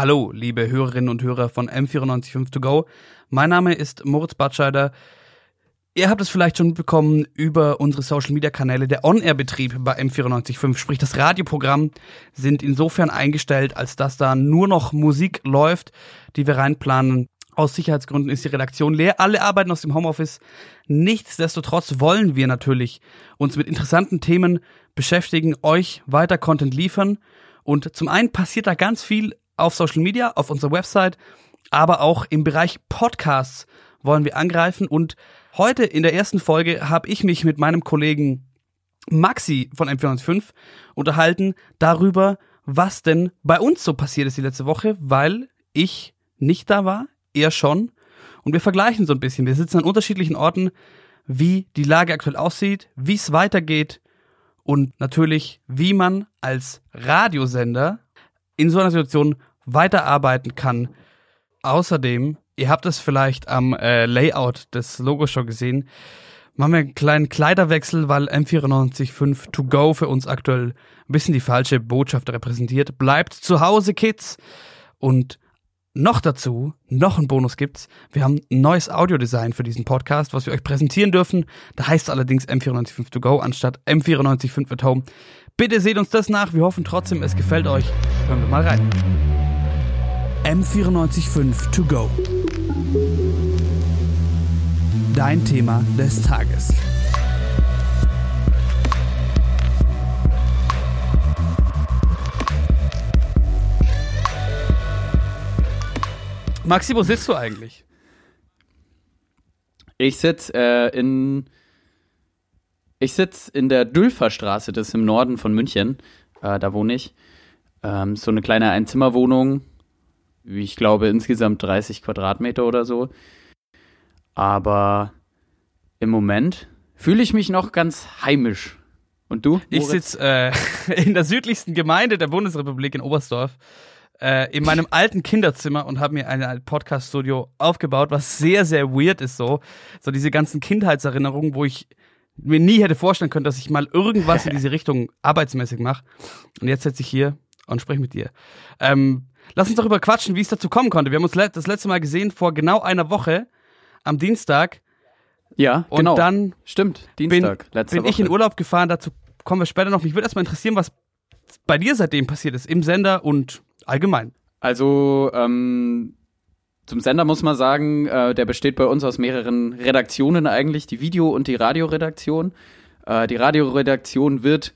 Hallo, liebe Hörerinnen und Hörer von M945 To Go. Mein Name ist Moritz Batscheider. Ihr habt es vielleicht schon mitbekommen über unsere Social Media Kanäle. Der On-Air-Betrieb bei M945, sprich das Radioprogramm, sind insofern eingestellt, als dass da nur noch Musik läuft, die wir reinplanen. Aus Sicherheitsgründen ist die Redaktion leer. Alle arbeiten aus dem Homeoffice. Nichtsdestotrotz wollen wir natürlich uns mit interessanten Themen beschäftigen, euch weiter Content liefern. Und zum einen passiert da ganz viel auf Social Media, auf unserer Website, aber auch im Bereich Podcasts wollen wir angreifen. Und heute in der ersten Folge habe ich mich mit meinem Kollegen Maxi von M405 unterhalten darüber, was denn bei uns so passiert ist die letzte Woche, weil ich nicht da war, er schon. Und wir vergleichen so ein bisschen. Wir sitzen an unterschiedlichen Orten, wie die Lage aktuell aussieht, wie es weitergeht und natürlich, wie man als Radiosender in so einer Situation weiterarbeiten kann. Außerdem, ihr habt es vielleicht am äh, Layout des Logos schon gesehen, machen wir einen kleinen Kleiderwechsel, weil M945 To Go für uns aktuell ein bisschen die falsche Botschaft repräsentiert. Bleibt zu Hause, Kids. Und noch dazu, noch ein Bonus gibt's. Wir haben ein neues Audiodesign für diesen Podcast, was wir euch präsentieren dürfen. Da heißt allerdings M945 To Go anstatt M945 at Home. Bitte seht uns das nach. Wir hoffen trotzdem, es gefällt euch. Hören wir mal rein. M945 To Go. Dein Thema des Tages. Maxi, wo sitzt du eigentlich? Ich sitze äh, in ich sitze in der Dülferstraße, das ist im Norden von München. Äh, da wohne ich. Ähm, so eine kleine Einzimmerwohnung, wie ich glaube insgesamt 30 Quadratmeter oder so. Aber im Moment fühle ich mich noch ganz heimisch. Und du? Ich sitze äh, in der südlichsten Gemeinde der Bundesrepublik in Oberstdorf äh, in meinem alten Kinderzimmer und habe mir ein Podcast-Studio aufgebaut, was sehr, sehr weird ist so. So diese ganzen Kindheitserinnerungen, wo ich mir nie hätte vorstellen können, dass ich mal irgendwas in diese Richtung arbeitsmäßig mache. Und jetzt sitze ich hier und spreche mit dir. Ähm, lass uns darüber quatschen, wie es dazu kommen konnte. Wir haben uns das letzte Mal gesehen vor genau einer Woche am Dienstag. Ja, und genau. dann Stimmt, Dienstag, bin, bin ich in Urlaub gefahren. Dazu kommen wir später noch. Mich würde erstmal interessieren, was bei dir seitdem passiert ist, im Sender und allgemein. Also, ähm, zum Sender muss man sagen, äh, der besteht bei uns aus mehreren Redaktionen eigentlich, die Video- und die Radioredaktion. Äh, die Radioredaktion wird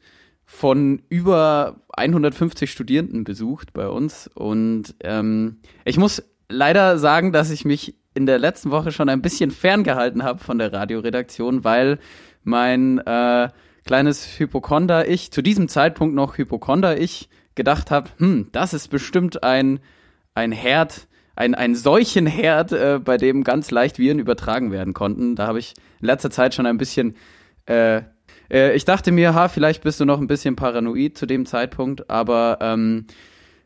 von über 150 Studierenden besucht bei uns. Und ähm, ich muss leider sagen, dass ich mich in der letzten Woche schon ein bisschen ferngehalten habe von der Radioredaktion, weil mein äh, kleines Hypochonder-Ich, zu diesem Zeitpunkt noch Hypochonder-Ich, gedacht habe, hm, das ist bestimmt ein, ein Herd, ein, ein Seuchenherd, äh, bei dem ganz leicht Viren übertragen werden konnten. Da habe ich in letzter Zeit schon ein bisschen, äh, äh, ich dachte mir, ha, vielleicht bist du noch ein bisschen paranoid zu dem Zeitpunkt, aber ähm,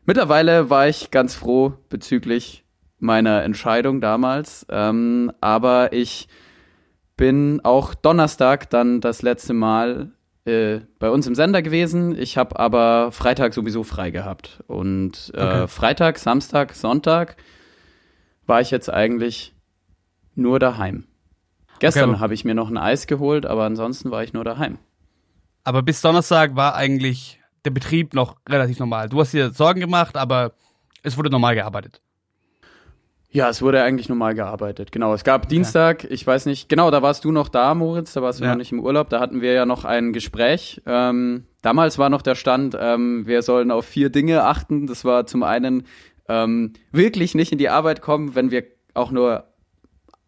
mittlerweile war ich ganz froh bezüglich meiner Entscheidung damals. Ähm, aber ich bin auch Donnerstag dann das letzte Mal äh, bei uns im Sender gewesen. Ich habe aber Freitag sowieso frei gehabt. Und äh, okay. Freitag, Samstag, Sonntag war ich jetzt eigentlich nur daheim. Gestern okay, habe ich mir noch ein Eis geholt, aber ansonsten war ich nur daheim. Aber bis Donnerstag war eigentlich der Betrieb noch relativ normal. Du hast dir Sorgen gemacht, aber es wurde normal gearbeitet. Ja, es wurde eigentlich normal gearbeitet. Genau. Es gab okay. Dienstag, ich weiß nicht, genau, da warst du noch da, Moritz, da warst du ja. noch nicht im Urlaub. Da hatten wir ja noch ein Gespräch. Ähm, damals war noch der Stand, ähm, wir sollen auf vier Dinge achten. Das war zum einen ähm, wirklich nicht in die Arbeit kommen, wenn wir auch nur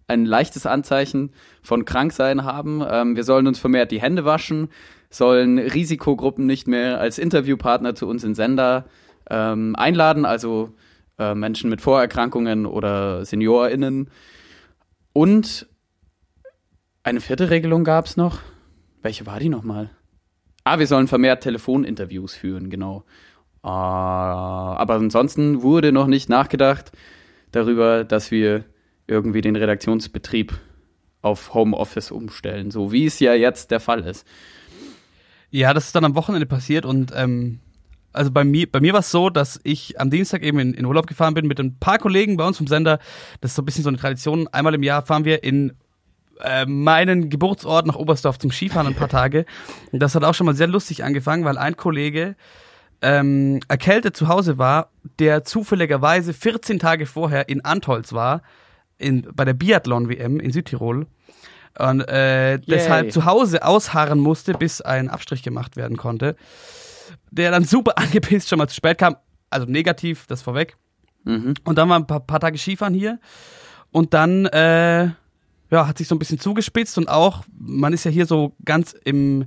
ein leichtes Anzeichen von Kranksein haben. Ähm, wir sollen uns vermehrt die Hände waschen, sollen Risikogruppen nicht mehr als Interviewpartner zu uns in Sender ähm, einladen, also äh, Menschen mit Vorerkrankungen oder SeniorInnen. Und eine vierte Regelung gab es noch. Welche war die nochmal? Ah, wir sollen vermehrt Telefoninterviews führen, genau. Äh, aber ansonsten wurde noch nicht nachgedacht darüber, dass wir irgendwie den Redaktionsbetrieb auf Homeoffice umstellen, so wie es ja jetzt der Fall ist. Ja, das ist dann am Wochenende passiert und ähm, also bei mir, bei mir war es so, dass ich am Dienstag eben in, in Urlaub gefahren bin mit ein paar Kollegen bei uns vom Sender. Das ist so ein bisschen so eine Tradition. Einmal im Jahr fahren wir in äh, meinen Geburtsort nach Oberstdorf zum Skifahren ein paar Tage. Und das hat auch schon mal sehr lustig angefangen, weil ein Kollege ähm, erkältet zu Hause war, der zufälligerweise 14 Tage vorher in Antholz war, in, bei der Biathlon-WM in Südtirol. Und äh, deshalb zu Hause ausharren musste, bis ein Abstrich gemacht werden konnte. Der dann super angepisst schon mal zu spät kam. Also negativ, das vorweg. Mhm. Und dann waren ein paar, paar Tage Skifahren hier. Und dann äh, ja, hat sich so ein bisschen zugespitzt und auch, man ist ja hier so ganz im,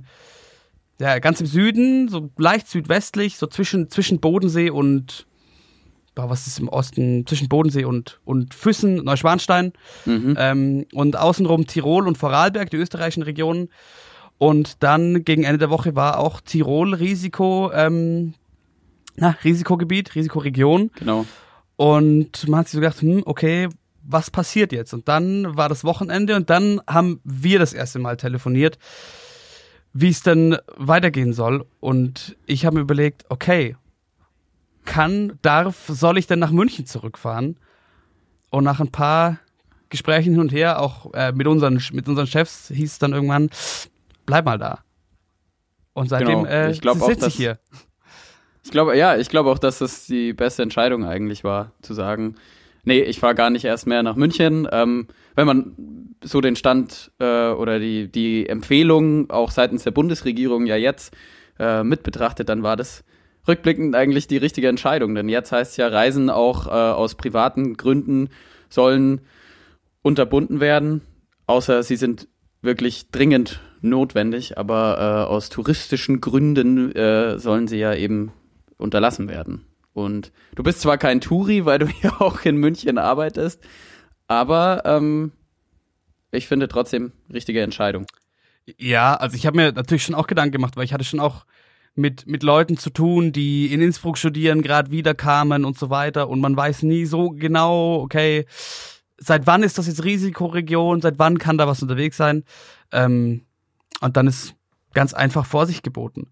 ja, ganz im Süden, so leicht südwestlich, so zwischen, zwischen Bodensee und, boah, was ist im Osten, zwischen Bodensee und, und Füssen, Neuschwanstein. Mhm. Ähm, und außenrum Tirol und Vorarlberg, die österreichischen Regionen. Und dann gegen Ende der Woche war auch Tirol Risiko, ähm, na, Risikogebiet, Risikoregion. Genau. Und man hat sich so gedacht, hm, okay, was passiert jetzt? Und dann war das Wochenende und dann haben wir das erste Mal telefoniert, wie es denn weitergehen soll. Und ich habe mir überlegt, okay, kann, darf, soll ich denn nach München zurückfahren? Und nach ein paar Gesprächen hin und her, auch äh, mit, unseren, mit unseren Chefs, hieß es dann irgendwann, bleib mal da. Und seitdem Genau. äh, Ich glaub auch, sitze ich hier. Ich glaube, ja, ich glaube auch, dass das die beste Entscheidung eigentlich war, zu sagen, nee, ich fahre gar nicht erst mehr nach München. Ähm, wenn man so den Stand äh, oder die, die Empfehlung auch seitens der Bundesregierung ja jetzt äh, mit betrachtet, dann war das rückblickend eigentlich die richtige Entscheidung. Denn jetzt heißt ja, Reisen auch äh, aus privaten Gründen sollen unterbunden werden, außer sie sind wirklich dringend notwendig, aber äh, aus touristischen Gründen äh, sollen sie ja eben unterlassen werden. Und du bist zwar kein Touri, weil du ja auch in München arbeitest, aber ähm, ich finde trotzdem richtige Entscheidung. Ja, also ich habe mir natürlich schon auch Gedanken gemacht, weil ich hatte schon auch mit, mit Leuten zu tun, die in Innsbruck studieren, gerade wiederkamen und so weiter. Und man weiß nie so genau, okay, seit wann ist das jetzt Risikoregion, seit wann kann da was unterwegs sein. Ähm, und dann ist ganz einfach Vorsicht geboten.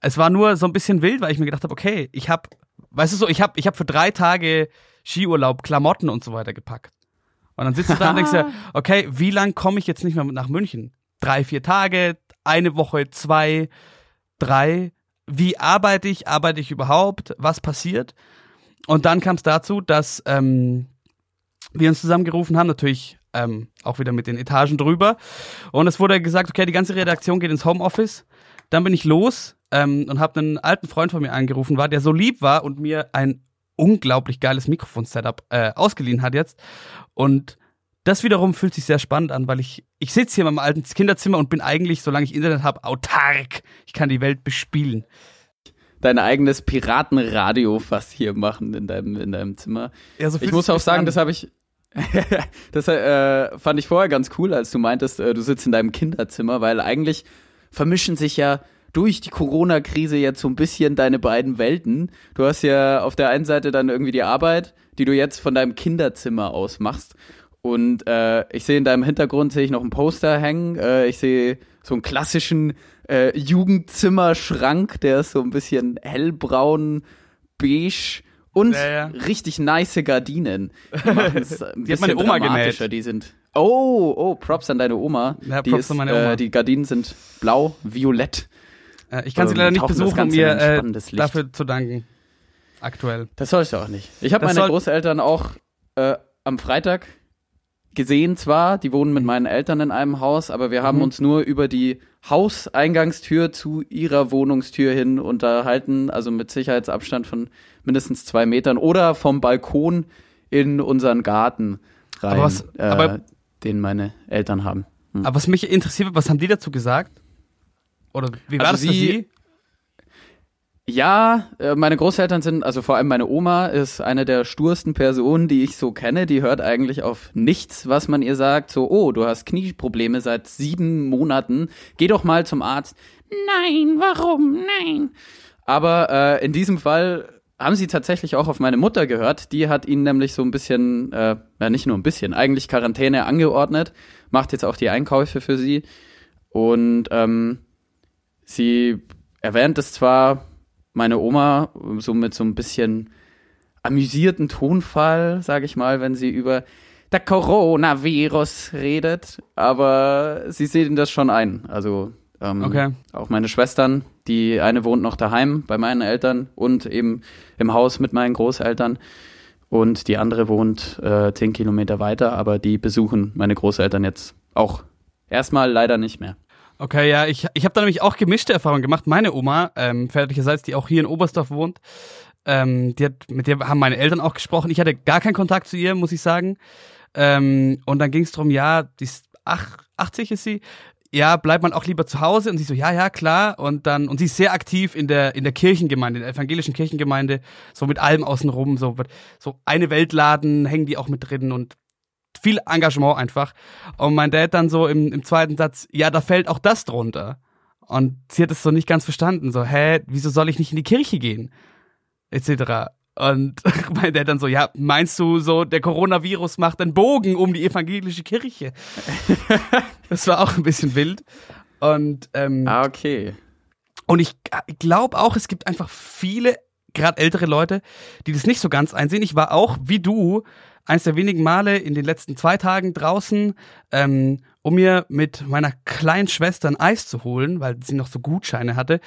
Es war nur so ein bisschen wild, weil ich mir gedacht habe, okay, ich habe, weißt du so, ich habe ich hab für drei Tage Skiurlaub Klamotten und so weiter gepackt. Und dann sitzt du da und denkst dir, okay, wie lang komme ich jetzt nicht mehr nach München? Drei, vier Tage, eine Woche, zwei, drei. Wie arbeite ich? Arbeite ich überhaupt? Was passiert? Und dann kam es dazu, dass ähm, wir uns zusammengerufen haben, natürlich ähm, auch wieder mit den Etagen drüber. Und es wurde gesagt, okay, die ganze Redaktion geht ins Homeoffice. Dann bin ich los ähm, und habe einen alten Freund von mir angerufen, war, der so lieb war und mir ein unglaublich geiles Mikrofon-Setup äh, ausgeliehen hat jetzt. Und das wiederum fühlt sich sehr spannend an, weil ich, ich sitze hier in meinem alten Kinderzimmer und bin eigentlich, solange ich Internet habe, autark. Ich kann die Welt bespielen. Dein eigenes Piratenradio fast hier machen in deinem, in deinem Zimmer. Ja, so Ich muss auch sagen, bisschen das habe ich. das äh, fand ich vorher ganz cool, als du meintest, äh, du sitzt in deinem Kinderzimmer, weil eigentlich vermischen sich ja durch die Corona-Krise jetzt so ein bisschen deine beiden Welten. Du hast ja auf der einen Seite dann irgendwie die Arbeit, die du jetzt von deinem Kinderzimmer aus machst. Und äh, ich sehe in deinem Hintergrund sehe ich noch ein Poster hängen. Äh, ich sehe so einen klassischen äh, Jugendzimmerschrank, der ist so ein bisschen hellbraun, beige und Ja, ja. richtig nice Gardinen. Die, Die hat meine Oma genäht. Die sind. Oh, oh, Props an deine Oma. Ja, die Props ist, an meine Oma. Äh, die Gardinen sind blau, violett. Äh, ich kann sie ähm, leider nicht besuchen, um ein äh, dafür zu danken. Aktuell. Das sollst du auch nicht. Ich habe meine Großeltern auch am Freitag gesehen zwar, die wohnen mit meinen Eltern in einem Haus, aber wir haben Mhm. uns nur über die Hauseingangstür zu ihrer Wohnungstür hin unterhalten, also mit Sicherheitsabstand von mindestens zwei Metern oder vom Balkon in unseren Garten rein, Aber was- äh, aber- den meine Eltern haben. Hm. Aber was mich interessiert, was haben die dazu gesagt? Oder wie war Also das für sie- sie? Ja, äh, meine Großeltern sind, also vor allem meine Oma ist eine der stursten Personen, die ich so kenne. Die hört eigentlich auf nichts, was man ihr sagt. So, oh, du hast Knieprobleme seit sieben Monaten. Geh doch mal zum Arzt. Nein, warum? Nein. Aber äh, in diesem Fall haben sie tatsächlich auch auf meine Mutter gehört. Die hat ihnen nämlich so ein bisschen, äh, ja nicht nur ein bisschen, eigentlich Quarantäne angeordnet, macht jetzt auch die Einkäufe für sie. Und ähm, sie erwähnt es zwar meine Oma so mit so ein bisschen amüsierten Tonfall, sage ich mal, wenn sie über der Coronavirus redet, aber sie sehen das schon ein. Also ähm, Okay. auch meine Schwestern, die eine wohnt noch daheim bei meinen Eltern und eben im Haus mit meinen Großeltern. Und die andere wohnt äh, zehn Kilometer weiter, aber die besuchen meine Großeltern jetzt auch erstmal leider nicht mehr. Okay, ja, ich, ich habe da nämlich auch gemischte Erfahrungen gemacht. Meine Oma, ähm, väterlicherseits, die auch hier in Oberstdorf wohnt, ähm, die hat, mit der haben meine Eltern auch gesprochen. Ich hatte gar keinen Kontakt zu ihr, muss ich sagen. Ähm, und dann ging es darum, ja, die ist ach, 80 ist sie. Ja, bleibt man auch lieber zu Hause? Und sie so, ja, ja, klar. Und dann, und sie ist sehr aktiv in der, in der Kirchengemeinde, in der evangelischen Kirchengemeinde, so mit allem außenrum, so, so eine Weltladen hängen die auch mit drin und viel Engagement einfach. Und mein Dad dann so im, im zweiten Satz, ja, da fällt auch das drunter. Und sie hat es so nicht ganz verstanden, so, hä, wieso soll ich nicht in die Kirche gehen? Etc. Und mein Dad dann so, ja, meinst du so, der Coronavirus macht einen Bogen um die evangelische Kirche? das war auch ein bisschen wild. Und, ähm, Ah, okay. und ich glaube auch, es gibt einfach viele, gerade ältere Leute, die das nicht so ganz einsehen. Ich war auch, wie du, eins der wenigen Male in den letzten zwei Tagen draußen, ähm, um mir mit meiner kleinen Schwester ein Eis zu holen, weil sie noch so Gutscheine hatte.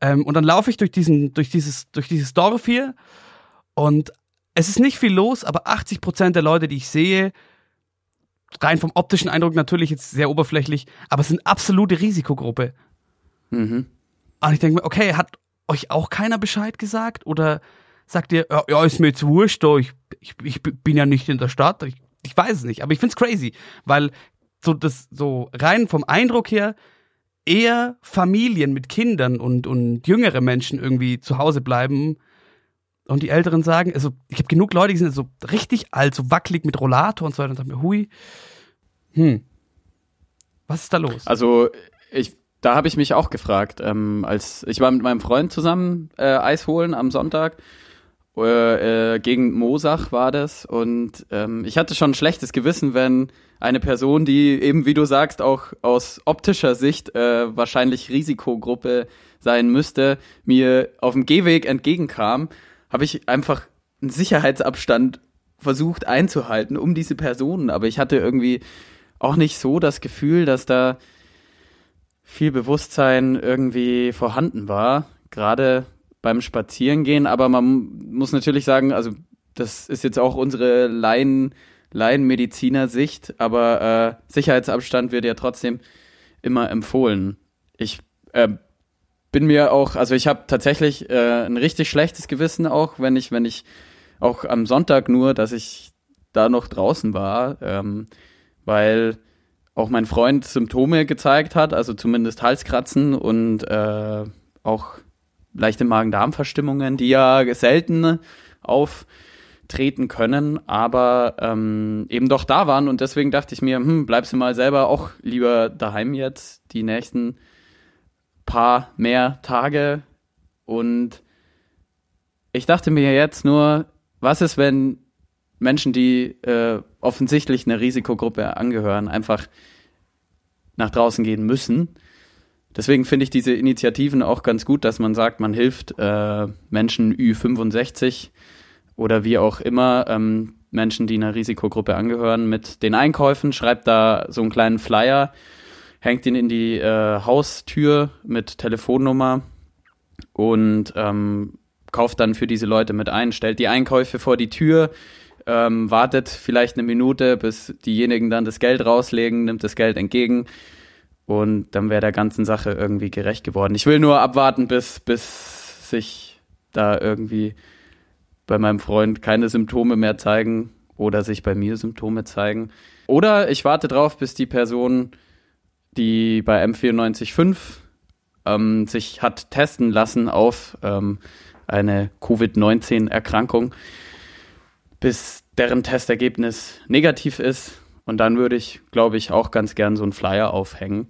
Ähm, und dann laufe ich durch diesen, durch dieses, durch dieses Dorf hier und es ist nicht viel los, aber 80 Prozent der Leute, die ich sehe, rein vom optischen Eindruck natürlich jetzt sehr oberflächlich, aber es sind absolute Risikogruppe. Mhm. Und ich denke mir, okay, hat euch auch keiner Bescheid gesagt? Oder sagt ihr, ja, ja ist mir jetzt wurscht, doch, ich, ich, ich bin ja nicht in der Stadt, ich, ich weiß es nicht. Aber ich find's crazy, weil so das so rein vom Eindruck her eher Familien mit Kindern und, und jüngere Menschen irgendwie zu Hause bleiben und die Älteren sagen, also ich habe genug Leute, die sind so richtig alt, so wackelig mit Rollator und so weiter und sagen mir, hui, hm, was ist da los? Also ich, da habe ich mich auch gefragt, ähm, als ich war mit meinem Freund zusammen äh, Eis holen am Sonntag. Äh, gegen Mosach war das. Und ähm, ich hatte schon ein schlechtes Gewissen, wenn eine Person, die eben, wie du sagst, auch aus optischer Sicht äh, wahrscheinlich Risikogruppe sein müsste, mir auf dem Gehweg entgegenkam, habe ich einfach einen Sicherheitsabstand versucht einzuhalten um diese Personen, aber ich hatte irgendwie auch nicht so das Gefühl, dass da viel Bewusstsein irgendwie vorhanden war, gerade beim Spazierengehen. Aber man muss natürlich sagen, also das ist jetzt auch unsere Laien, Laienmediziner-Sicht, aber äh, Sicherheitsabstand wird ja trotzdem immer empfohlen. Ich äh, bin mir auch, also ich habe tatsächlich äh, ein richtig schlechtes Gewissen auch, wenn ich, wenn ich auch am Sonntag nur, dass ich da noch draußen war, ähm, weil auch mein Freund Symptome gezeigt hat, also zumindest Halskratzen und äh, auch leichte Magen-Darm-Verstimmungen, die ja selten auftreten können, aber ähm, eben doch da waren und deswegen dachte ich mir, hm, bleibst du mal selber auch lieber daheim jetzt die nächsten paar mehr Tage und ich dachte mir jetzt nur, was ist, wenn Menschen, die äh, offensichtlich einer Risikogruppe angehören, einfach nach draußen gehen müssen. Deswegen finde ich diese Initiativen auch ganz gut, dass man sagt, man hilft äh, Menschen Ü65 oder wie auch immer, ähm, Menschen, die einer Risikogruppe angehören, mit den Einkäufen, schreibt da so einen kleinen Flyer, hängt ihn in die äh, Haustür mit Telefonnummer und ähm, kauft dann für diese Leute mit ein, stellt die Einkäufe vor die Tür, ähm, wartet vielleicht eine Minute, bis diejenigen dann das Geld rauslegen, nimmt das Geld entgegen und dann wäre der ganzen Sache irgendwie gerecht geworden. Ich will nur abwarten, bis, bis sich da irgendwie bei meinem Freund keine Symptome mehr zeigen oder sich bei mir Symptome zeigen. Oder ich warte drauf, bis die Person, die bei M945 ähm, sich hat testen lassen auf ähm, eine Covid-19-Erkrankung, bis deren Testergebnis negativ ist. Und dann würde ich, glaube ich, auch ganz gern so einen Flyer aufhängen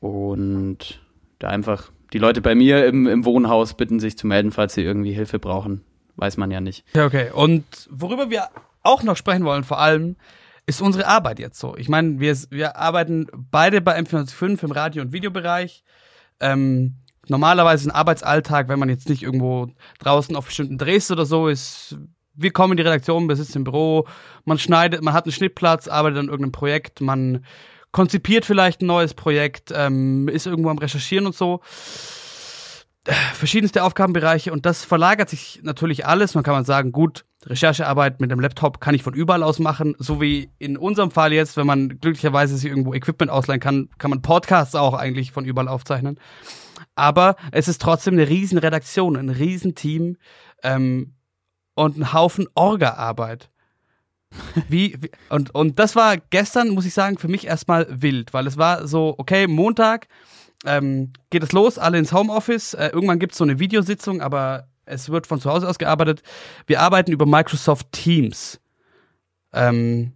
und da einfach die Leute bei mir im, im Wohnhaus bitten, sich zu melden, falls sie irgendwie Hilfe brauchen. Weiß man ja nicht. Ja, okay. Und worüber wir auch noch sprechen wollen, vor allem, ist unsere Arbeit jetzt so. Ich meine, wir, wir arbeiten beide bei M405 im Radio- und Videobereich. Ähm, normalerweise ein Arbeitsalltag, wenn man jetzt nicht irgendwo draußen auf bestimmten Drehs oder so ist, wir kommen in die Redaktion, wir sitzen im Büro, man schneidet, man hat einen Schnittplatz, arbeitet an irgendeinem Projekt, man konzipiert vielleicht ein neues Projekt, ähm, ist irgendwo am Recherchieren und so. Verschiedenste Aufgabenbereiche und das verlagert sich natürlich alles. Man kann man sagen, gut, Recherchearbeit mit dem Laptop kann ich von überall aus machen, so wie in unserem Fall jetzt, wenn man glücklicherweise sich irgendwo Equipment ausleihen kann, kann man Podcasts auch eigentlich von überall aufzeichnen. Aber es ist trotzdem eine riesen Redaktion, ein riesen Team ähm, und ein Haufen Orga-Arbeit. Wie, wie, und, und das war gestern, muss ich sagen, für mich erstmal wild, weil es war so, okay, Montag ähm, geht es los, alle ins Homeoffice. Äh, irgendwann gibt es so eine Videositzung, aber es wird von zu Hause aus gearbeitet. Wir arbeiten über Microsoft Teams. Ähm,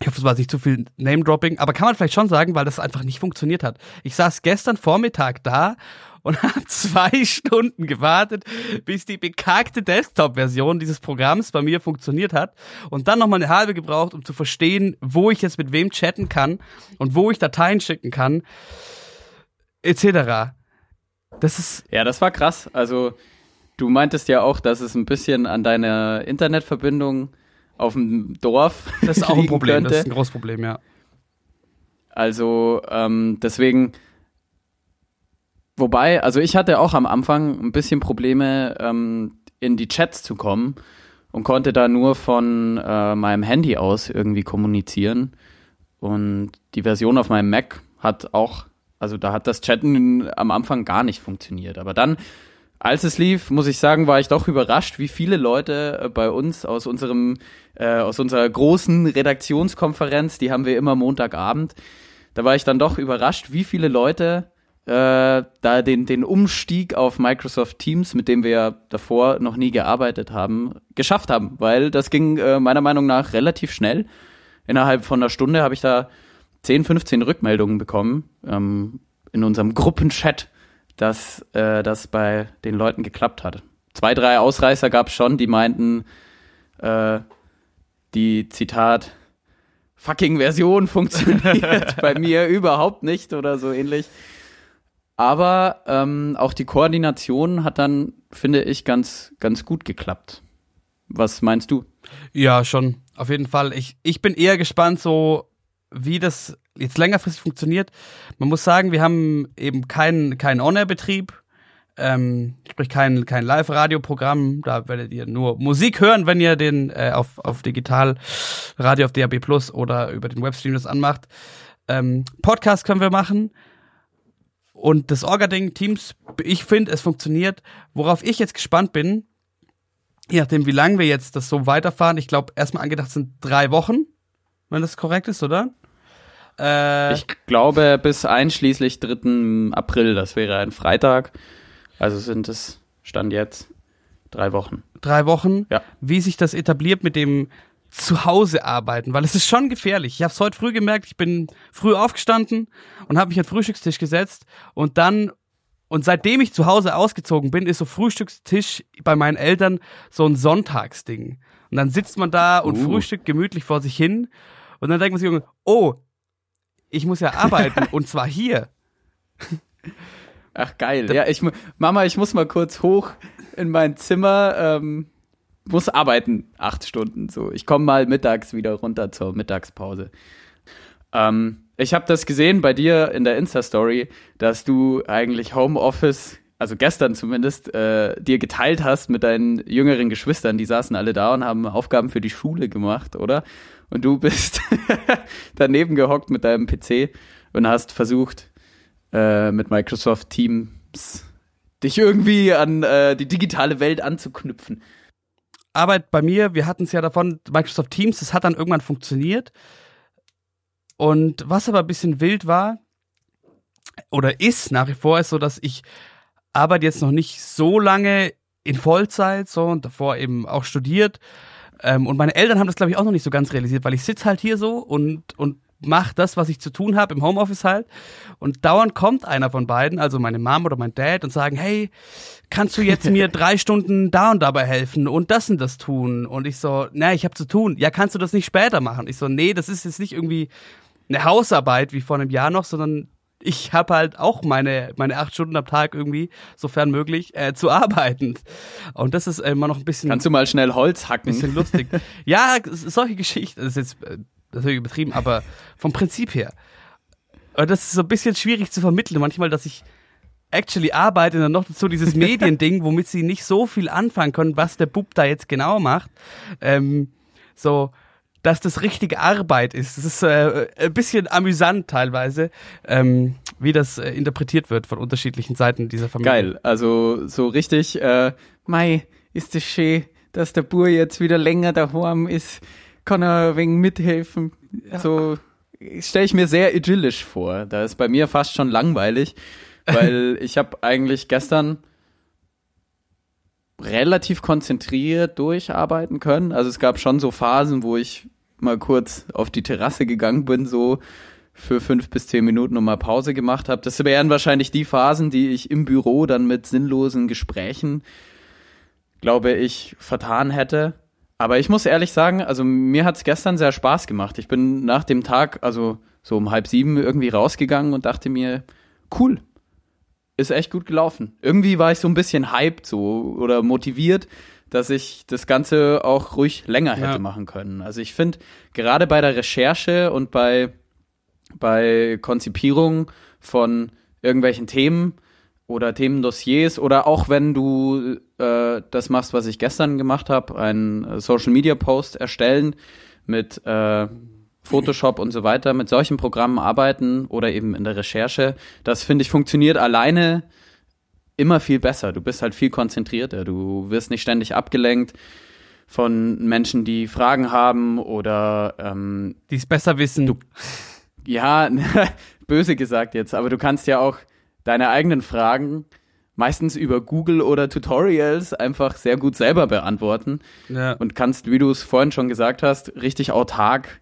ich hoffe, es war nicht zu viel Name-Dropping, aber kann man vielleicht schon sagen, weil das einfach nicht funktioniert hat. Ich saß gestern Vormittag da und habe zwei Stunden gewartet, bis die bekackte Desktop-Version dieses Programms bei mir funktioniert hat und dann nochmal eine halbe gebraucht, um zu verstehen, wo ich jetzt mit wem chatten kann und wo ich Dateien schicken kann, etc. Das ist. Ja, das war krass. Also, du meintest ja auch, dass es ein bisschen an deiner Internetverbindung auf dem Dorf. Das ist auch ein Problem, könnte. das ist ein großes Problem, ja. Also, ähm, deswegen. Wobei, also ich hatte auch am Anfang ein bisschen Probleme, ähm, in die Chats zu kommen und konnte da nur von äh, meinem Handy aus irgendwie kommunizieren. Und die Version auf meinem Mac hat auch, also da hat das Chatten am Anfang gar nicht funktioniert. Aber dann als es lief, muss ich sagen, war ich doch überrascht, wie viele Leute äh, bei uns aus unserem äh, aus unserer großen Redaktionskonferenz, die haben wir immer Montagabend, da war ich dann doch überrascht, wie viele Leute äh, da den den Umstieg auf Microsoft Teams, mit dem wir davor noch nie gearbeitet haben, geschafft haben, weil das ging äh, meiner Meinung nach relativ schnell. Innerhalb von einer Stunde habe ich da 10, 15 Rückmeldungen bekommen ähm, in unserem Gruppenchat dass äh, das bei den Leuten geklappt hat. Zwei, drei Ausreißer gab es schon, die meinten, äh, die Zitat fucking Version funktioniert bei mir überhaupt nicht oder so ähnlich. Aber ähm, auch die Koordination hat dann, finde ich, ganz, ganz gut geklappt. Was meinst du? Ja, schon. Auf jeden Fall. Ich, ich bin eher gespannt, so wie das jetzt längerfristig funktioniert. Man muss sagen, wir haben eben keinen keinen On-Air-Betrieb, ähm, sprich kein, kein Live-Radio-Programm. Da werdet ihr nur Musik hören, wenn ihr den äh, auf, auf Digital Radio auf DAB Plus oder über den Webstream das anmacht. Ähm, Podcast können wir machen. Und das Orga-Ding, Teams, ich finde, es funktioniert. Worauf ich jetzt gespannt bin, je nachdem, wie lange wir jetzt das so weiterfahren, ich glaube, erstmal angedacht sind drei Wochen, wenn das korrekt ist, oder? Äh, ich glaube bis einschließlich 3. April, das wäre ein Freitag. Also sind es, Stand jetzt, drei Wochen. Drei Wochen? Ja. Wie sich das etabliert mit dem Zuhause arbeiten, weil es ist schon gefährlich. Ich habe es heute früh gemerkt, ich bin früh aufgestanden und habe mich an den Frühstückstisch gesetzt und dann und seitdem ich zu Hause ausgezogen bin, ist so Frühstückstisch bei meinen Eltern so ein Sonntagsding. Und dann sitzt man da und uh. frühstückt gemütlich vor sich hin und dann denkt man sich, oh, ich muss ja arbeiten und zwar hier. Ach geil. Ja, ich Mama, ich muss mal kurz hoch in mein Zimmer, ähm, muss arbeiten, acht Stunden so. Ich komme mal mittags wieder runter zur Mittagspause. Ähm, ich habe das gesehen bei dir in der Insta-Story, dass du eigentlich Homeoffice, also gestern zumindest, äh, dir geteilt hast mit deinen jüngeren Geschwistern. Die saßen alle da und haben Aufgaben für die Schule gemacht, oder? Und du bist daneben gehockt mit deinem PC und hast versucht, äh, mit Microsoft Teams dich irgendwie an äh, die digitale Welt anzuknüpfen. Arbeit bei mir, wir hatten es ja davon, Microsoft Teams, das hat dann irgendwann funktioniert. Und was aber ein bisschen wild war, oder ist nach wie vor, ist so, dass ich arbeite jetzt noch nicht so lange in Vollzeit, so und davor eben auch studiert ähm, und meine Eltern haben das, glaube ich, auch noch nicht so ganz realisiert, weil ich sitze halt hier so und, und mache das, was ich zu tun habe, im Homeoffice halt. Und dauernd kommt einer von beiden, also meine Mom oder mein Dad, und sagen, hey, kannst du jetzt mir drei Stunden da und dabei helfen und das und das tun? Und ich so, na, ich habe zu tun. Ja, kannst du das nicht später machen? Ich so, nee, das ist jetzt nicht irgendwie eine Hausarbeit wie vor einem Jahr noch, sondern ich habe halt auch meine, meine acht Stunden am Tag irgendwie, sofern möglich, äh, zu arbeiten. Und das ist immer noch ein bisschen. Kannst du mal schnell Holz hacken? Bisschen lustig. ja, solche Geschichten, das ist jetzt äh, natürlich übertrieben, aber vom Prinzip her. Das ist so ein bisschen schwierig zu vermitteln, manchmal, dass ich actually arbeite und dann noch dazu dieses Mediending, womit sie nicht so viel anfangen können, was der Bub da jetzt genau macht. Ähm, so, dass das richtige Arbeit ist. Das ist äh, ein bisschen amüsant teilweise, ähm, wie das äh, interpretiert wird von unterschiedlichen Seiten dieser Familie. Geil, also so richtig, äh, Mai, ist es schön, dass der Bur jetzt wieder länger daheim ist, kann er wegen mithelfen. Ja. So stelle ich mir sehr idyllisch vor. Da ist bei mir fast schon langweilig, weil ich habe eigentlich gestern relativ konzentriert durcharbeiten können. Also es gab schon so Phasen, wo ich mal kurz auf die Terrasse gegangen bin, so für fünf bis zehn Minuten und mal Pause gemacht habe. Das wären wahrscheinlich die Phasen, die ich im Büro dann mit sinnlosen Gesprächen, glaube ich, vertan hätte. Aber ich muss ehrlich sagen, also mir hat's gestern sehr Spaß gemacht. Ich bin nach dem Tag, also so um halb sieben irgendwie rausgegangen und dachte mir, cool, ist echt gut gelaufen. Irgendwie war ich so ein bisschen hyped so oder motiviert, dass ich das Ganze auch ruhig länger hätte ja. machen können. Also ich finde, gerade bei der Recherche und bei, bei Konzipierung von irgendwelchen Themen oder Themendossiers oder auch wenn du äh, das machst, was ich gestern gemacht habe, einen Social Media Post erstellen mit äh, Photoshop und so weiter, mit solchen Programmen arbeiten oder eben in der Recherche, das finde ich funktioniert alleine immer viel besser. Du bist halt viel konzentrierter. Du wirst nicht ständig abgelenkt von Menschen, die Fragen haben oder ähm, die es besser wissen. Du, ja, böse gesagt jetzt, aber du kannst ja auch deine eigenen Fragen meistens über Google oder Tutorials einfach sehr gut selber beantworten ja. und kannst, wie du es vorhin schon gesagt hast, richtig autark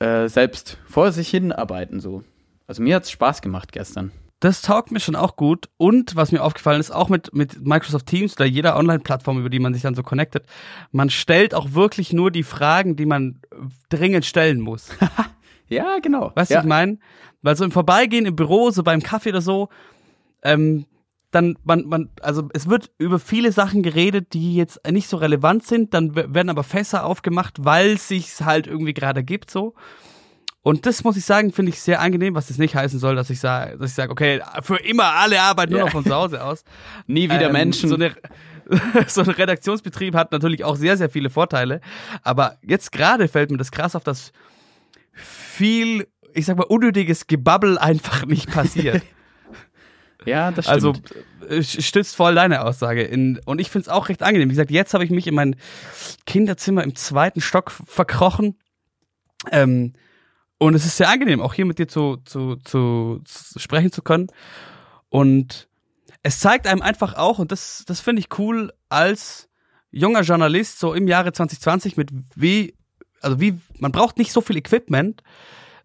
äh, selbst vor sich hin arbeiten so. Also mir hat's Spaß gemacht gestern. Das taugt mir schon auch gut. Und was mir aufgefallen ist, auch mit, mit Microsoft Teams oder jeder Online-Plattform, über die man sich dann so connectet, man stellt auch wirklich nur die Fragen, die man dringend stellen muss. ja, genau. Weißt du, ja. ich meine? Weil so im Vorbeigehen im Büro, so beim Kaffee oder so, ähm, dann man man also es wird über viele Sachen geredet, die jetzt nicht so relevant sind, dann werden aber Fässer aufgemacht, weil sich's halt irgendwie gerade gibt so. Und das muss ich sagen, finde ich sehr angenehm, was das nicht heißen soll, dass ich sage, dass ich sage, okay, für immer alle arbeiten nur noch von zu Hause aus. Nie wieder ähm, Menschen. So, eine, so ein Redaktionsbetrieb hat natürlich auch sehr, sehr viele Vorteile. Aber jetzt gerade fällt mir das krass auf, dass viel, ich sag mal, unnötiges Gebabbel einfach nicht passiert. ja, das also, stimmt. Also stützt voll deine Aussage. In, und ich finde es auch recht angenehm. Wie gesagt, jetzt habe ich mich in mein Kinderzimmer im zweiten Stock verkrochen. Ähm, und es ist sehr angenehm, auch hier mit dir zu, zu, zu, zu sprechen zu können. Und es zeigt einem einfach auch, und das, das finde ich cool, als junger Journalist, so im Jahre 2020, mit wie, also wie, man braucht nicht so viel Equipment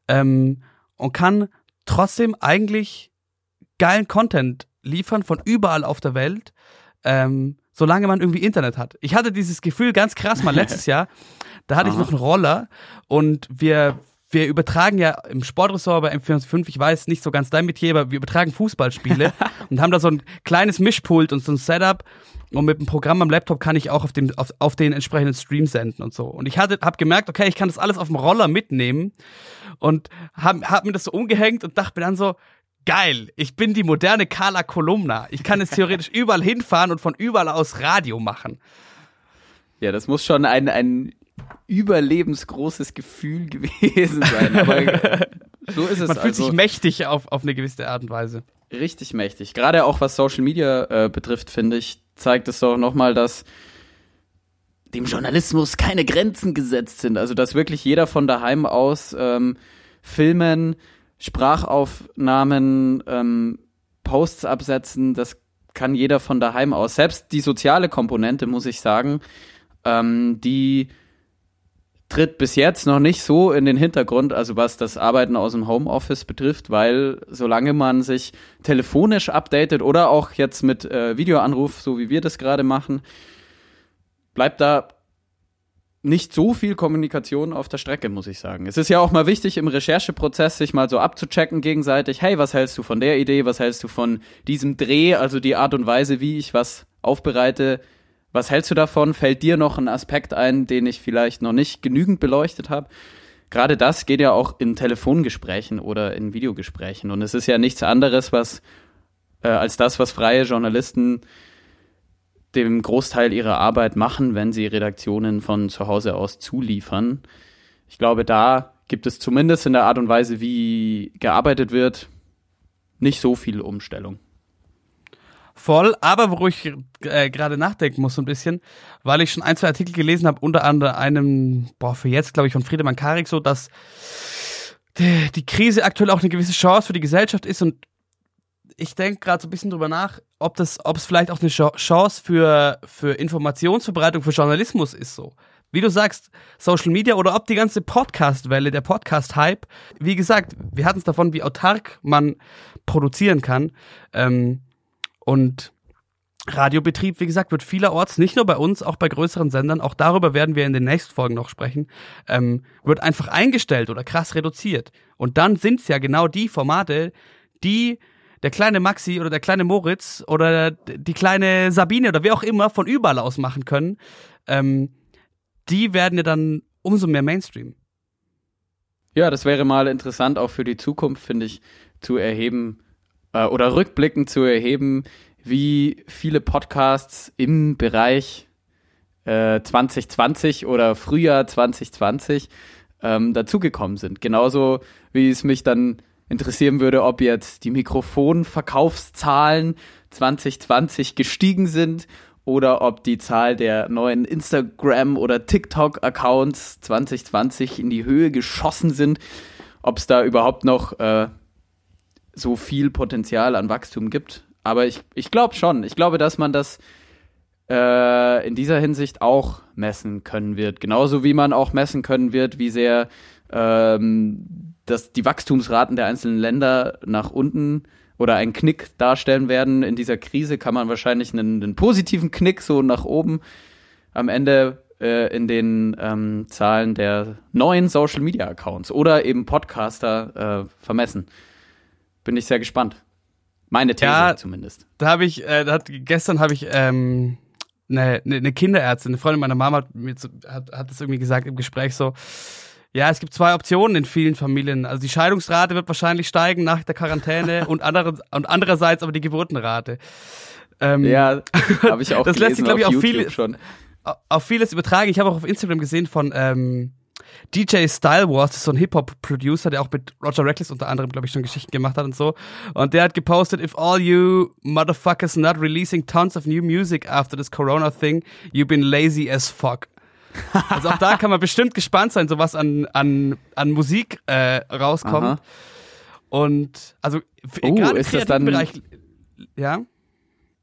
ähm, und kann trotzdem eigentlich geilen Content liefern von überall auf der Welt, ähm, solange man irgendwie Internet hat. Ich hatte dieses Gefühl ganz krass mal letztes Jahr, da hatte Aha. ich noch einen Roller und wir wir übertragen ja im Sportressort bei M405, ich weiß nicht so ganz dein Metier, aber wir übertragen Fußballspiele und haben da so ein kleines Mischpult und so ein Setup und mit dem Programm am Laptop kann ich auch auf, dem, auf, auf den entsprechenden Stream senden und so. Und ich hatte, hab gemerkt, okay, ich kann das alles auf dem Roller mitnehmen und hab, hab mir das so umgehängt und dachte mir dann so, geil, ich bin die moderne Carla Kolumna. Ich kann jetzt theoretisch überall hinfahren und von überall aus Radio machen. Ja, das muss schon ein, ein überlebensgroßes Gefühl gewesen sein. Aber so ist es. Man fühlt also, sich mächtig auf, auf eine gewisse Art und Weise. Richtig mächtig. Gerade auch was Social Media äh, betrifft, finde ich, zeigt es doch nochmal, dass dem Journalismus keine Grenzen gesetzt sind. Also dass wirklich jeder von daheim aus ähm, Filmen, Sprachaufnahmen, ähm, Posts absetzen, das kann jeder von daheim aus. Selbst die soziale Komponente, muss ich sagen, ähm, die tritt bis jetzt noch nicht so in den Hintergrund, also was das Arbeiten aus dem Homeoffice betrifft, weil solange man sich telefonisch updatet oder auch jetzt mit äh, Videoanruf, so wie wir das gerade machen, bleibt da nicht so viel Kommunikation auf der Strecke, muss ich sagen. Es ist ja auch mal wichtig im Rechercheprozess, sich mal so abzuchecken gegenseitig. Hey, was hältst du von der Idee? Was hältst du von diesem Dreh? Also die Art und Weise, wie ich was aufbereite. Was hältst du davon? Fällt dir noch ein Aspekt ein, den ich vielleicht noch nicht genügend beleuchtet habe? Gerade das geht ja auch in Telefongesprächen oder in Videogesprächen. Und es ist ja nichts anderes, was äh, als das, was freie Journalisten dem Großteil ihrer Arbeit machen, wenn sie Redaktionen von zu Hause aus zuliefern. Ich glaube, da gibt es zumindest in der Art und Weise, wie gearbeitet wird, nicht so viel Umstellung. Voll, aber wo ich äh, gerade nachdenken muss so ein bisschen, weil ich schon ein, zwei Artikel gelesen habe, unter anderem einem, boah, für jetzt glaube ich von Friedemann Karik so, dass die Krise aktuell auch eine gewisse Chance für die Gesellschaft ist und ich denke gerade so ein bisschen drüber nach, ob das, ob es vielleicht auch eine Chance für, für Informationsverbreitung, für Journalismus ist so. Wie du sagst, Social Media oder ob die ganze Podcast-Welle, der Podcast-Hype, wie gesagt, wir hatten es davon, wie autark man produzieren kann. Ähm, und Radiobetrieb, wie gesagt, wird vielerorts, nicht nur bei uns, auch bei größeren Sendern, auch darüber werden wir in den nächsten Folgen noch sprechen, ähm, wird einfach eingestellt oder krass reduziert. Und dann sind es ja genau die Formate, die der kleine Maxi oder der kleine Moritz oder die kleine Sabine oder wer auch immer von überall aus machen können, ähm, die werden ja dann umso mehr Mainstream. Ja, das wäre mal interessant auch für die Zukunft, finde ich, zu erheben äh, oder rückblickend zu erheben, wie viele Podcasts im Bereich äh, 2020 oder Frühjahr 2020 ähm, dazugekommen sind. Genauso wie es mich dann interessieren würde, ob jetzt die Mikrofonverkaufszahlen 2020 gestiegen sind oder ob die Zahl der neuen Instagram- oder TikTok-Accounts 2020 in die Höhe geschossen sind, ob es da überhaupt noch äh, so viel Potenzial an Wachstum gibt. Aber ich, ich glaube schon. Ich glaube, dass man das äh, in dieser Hinsicht auch messen können wird. Genauso wie man auch messen können wird, wie sehr ähm, dass die Wachstumsraten der einzelnen Länder nach unten oder einen Knick darstellen werden. In dieser Krise kann man wahrscheinlich einen, einen positiven Knick so nach oben am Ende äh, in den ähm, Zahlen der neuen Social Media Accounts oder eben Podcaster äh, vermessen. Bin ich sehr gespannt. Meine These ja, zumindest. Da habe ich, äh, da hat, gestern habe ich ähm, eine, eine Kinderärztin, eine Freundin meiner Mama hat, mir, hat, hat das irgendwie gesagt im Gespräch so, ja, es gibt zwei Optionen in vielen Familien. Also die Scheidungsrate wird wahrscheinlich steigen nach der Quarantäne und, andere, und andererseits aber die Geburtenrate. Ähm, ja, habe ich auch Das lässt sich, glaube ich, auf, viel, schon. auf vieles übertragen. Ich habe auch auf Instagram gesehen von ähm, DJ Style Wars, das ist so ein Hip-Hop-Producer, der auch mit Roger Reckless unter anderem, glaube ich, schon Geschichten gemacht hat und so. Und der hat gepostet, if all you motherfuckers not releasing tons of new music after this Corona thing, you've been lazy as fuck. Also auch da kann man bestimmt gespannt sein, so was an, an, an Musik äh, rauskommt. Aha. Und also oh, gerade im das dann, Bereich, ja.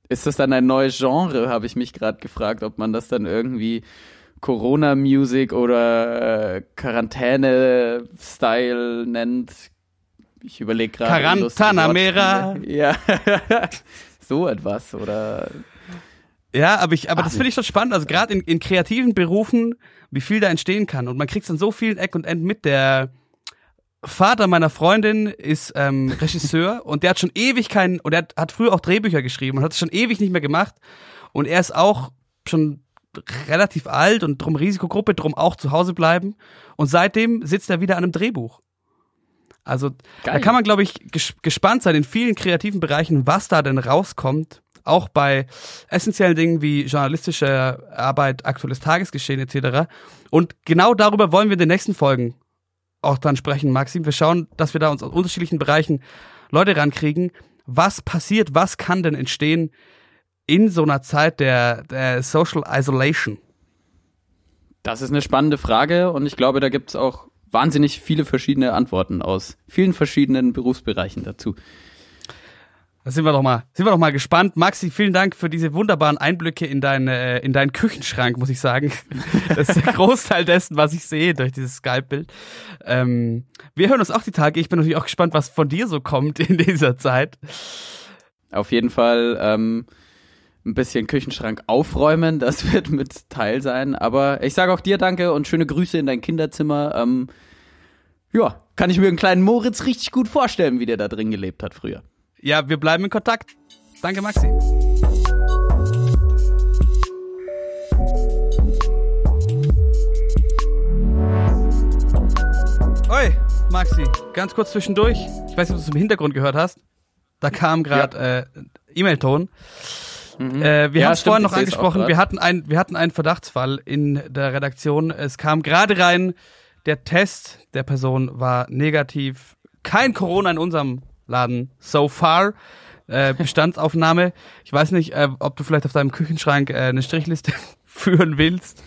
Ist das dann ein neues Genre, habe ich mich gerade gefragt, ob man das dann irgendwie Corona-Music oder äh, Quarantäne-Style nennt. Ich überlege gerade. Quarantanamera. Ja, so etwas oder ja, aber ich, aber Ach, das finde ich schon spannend. Also gerade in, in kreativen Berufen, wie viel da entstehen kann. Und man kriegt an so vielen Eck und Enden mit. Der Vater meiner Freundin ist ähm, Regisseur und der hat schon ewig keinen, und er hat, hat früher auch Drehbücher geschrieben und hat es schon ewig nicht mehr gemacht. Und er ist auch schon relativ alt und drum Risikogruppe, drum auch zu Hause bleiben. Und seitdem sitzt er wieder an einem Drehbuch. Also Geil. da kann man, glaube ich, ges gespannt sein in vielen kreativen Bereichen, was da denn rauskommt auch bei essentiellen Dingen wie journalistische Arbeit, aktuelles Tagesgeschehen etc. Und genau darüber wollen wir in den nächsten Folgen auch dann sprechen, Maxim. Wir schauen, dass wir da uns aus unterschiedlichen Bereichen Leute rankriegen. Was passiert, was kann denn entstehen in so einer Zeit der, der Social Isolation? Das ist eine spannende Frage und ich glaube, da gibt es auch wahnsinnig viele verschiedene Antworten aus vielen verschiedenen Berufsbereichen dazu. Da sind wir doch mal, sind wir doch mal gespannt. Maxi, vielen Dank für diese wunderbaren Einblicke in deinen, äh, in deinen Küchenschrank, muss ich sagen. Das ist der Großteil dessen, was ich sehe durch dieses Skype-Bild. Ähm, wir hören uns auch die Tage. Ich bin natürlich auch gespannt, was von dir so kommt in dieser Zeit. Auf jeden Fall ähm, ein bisschen Küchenschrank aufräumen. Das wird mit Teil sein. Aber ich sage auch dir danke und schöne Grüße in dein Kinderzimmer. Ähm, ja, kann ich mir einen kleinen Moritz richtig gut vorstellen, wie der da drin gelebt hat früher. Ja, wir bleiben in Kontakt. Danke, Maxi. Oi, Maxi, ganz kurz zwischendurch. Ich weiß nicht, ob du es im Hintergrund gehört hast. Da kam gerade ja. äh, E-Mail-Ton. Mhm. Äh, wir ja, haben es vorhin noch angesprochen. Wir hatten, ein, wir hatten einen Verdachtsfall in der Redaktion. Es kam gerade rein, der Test der Person war negativ. Kein Corona in unserem Laden so far. Äh, Bestandsaufnahme. Ich weiß nicht, äh, ob du vielleicht auf deinem Küchenschrank äh, eine Strichliste führen willst.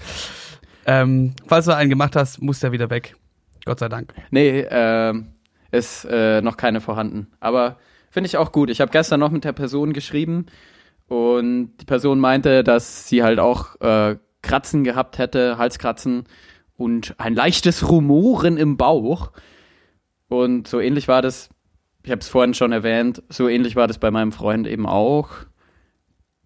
Ähm, falls du einen gemacht hast, muss der wieder weg. Gott sei Dank. Nee, äh, ist noch keine vorhanden. Aber finde ich auch gut. Ich habe gestern noch mit der Person geschrieben und die Person meinte, dass sie halt auch äh, Kratzen gehabt hätte, Halskratzen und ein leichtes Rumoren im Bauch. Und so ähnlich war das, ich habe es vorhin schon erwähnt, so ähnlich war das bei meinem Freund eben auch.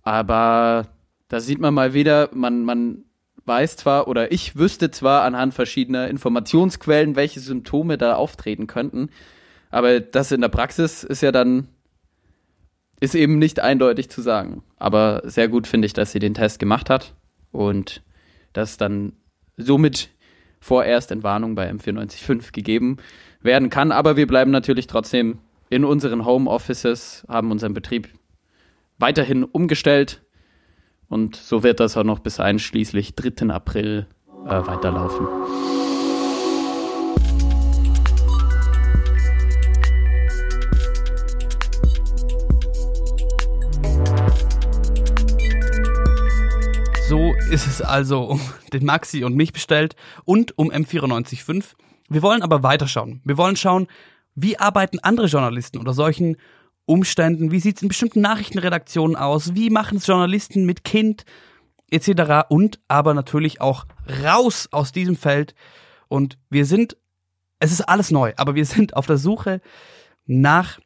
Aber da sieht man mal wieder, man, man weiß zwar oder ich wüsste zwar anhand verschiedener Informationsquellen, welche Symptome da auftreten könnten, aber das in der Praxis ist ja dann ist eben nicht eindeutig zu sagen. Aber sehr gut finde ich, dass sie den Test gemacht hat und das dann somit vorerst in Warnung bei M945 gegeben werden kann. Aber wir bleiben natürlich trotzdem in unseren Homeoffices, haben unseren Betrieb weiterhin umgestellt und so wird das auch noch bis einschließlich 3. April äh, weiterlaufen. So ist es also um den Maxi und mich bestellt und um M945. Wir wollen aber weiterschauen. Wir wollen schauen, wie arbeiten andere Journalisten unter solchen Umständen? Wie sieht es in bestimmten Nachrichtenredaktionen aus? Wie machen es Journalisten mit Kind etc. Und aber natürlich auch raus aus diesem Feld. Und wir sind, es ist alles neu, aber wir sind auf der Suche nach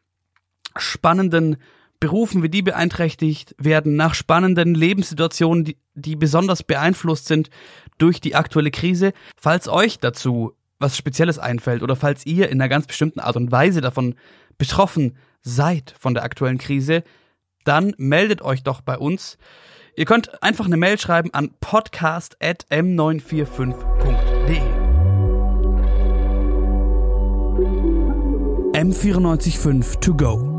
spannenden Berufen, wie die beeinträchtigt werden, nach spannenden Lebenssituationen, die, die besonders beeinflusst sind durch die aktuelle Krise. Falls euch dazu was Spezielles einfällt oder falls ihr in einer ganz bestimmten Art und Weise davon betroffen seid von der aktuellen Krise, dann meldet euch doch bei uns. Ihr könnt einfach eine Mail schreiben an podcast.m945.de. M945 to go.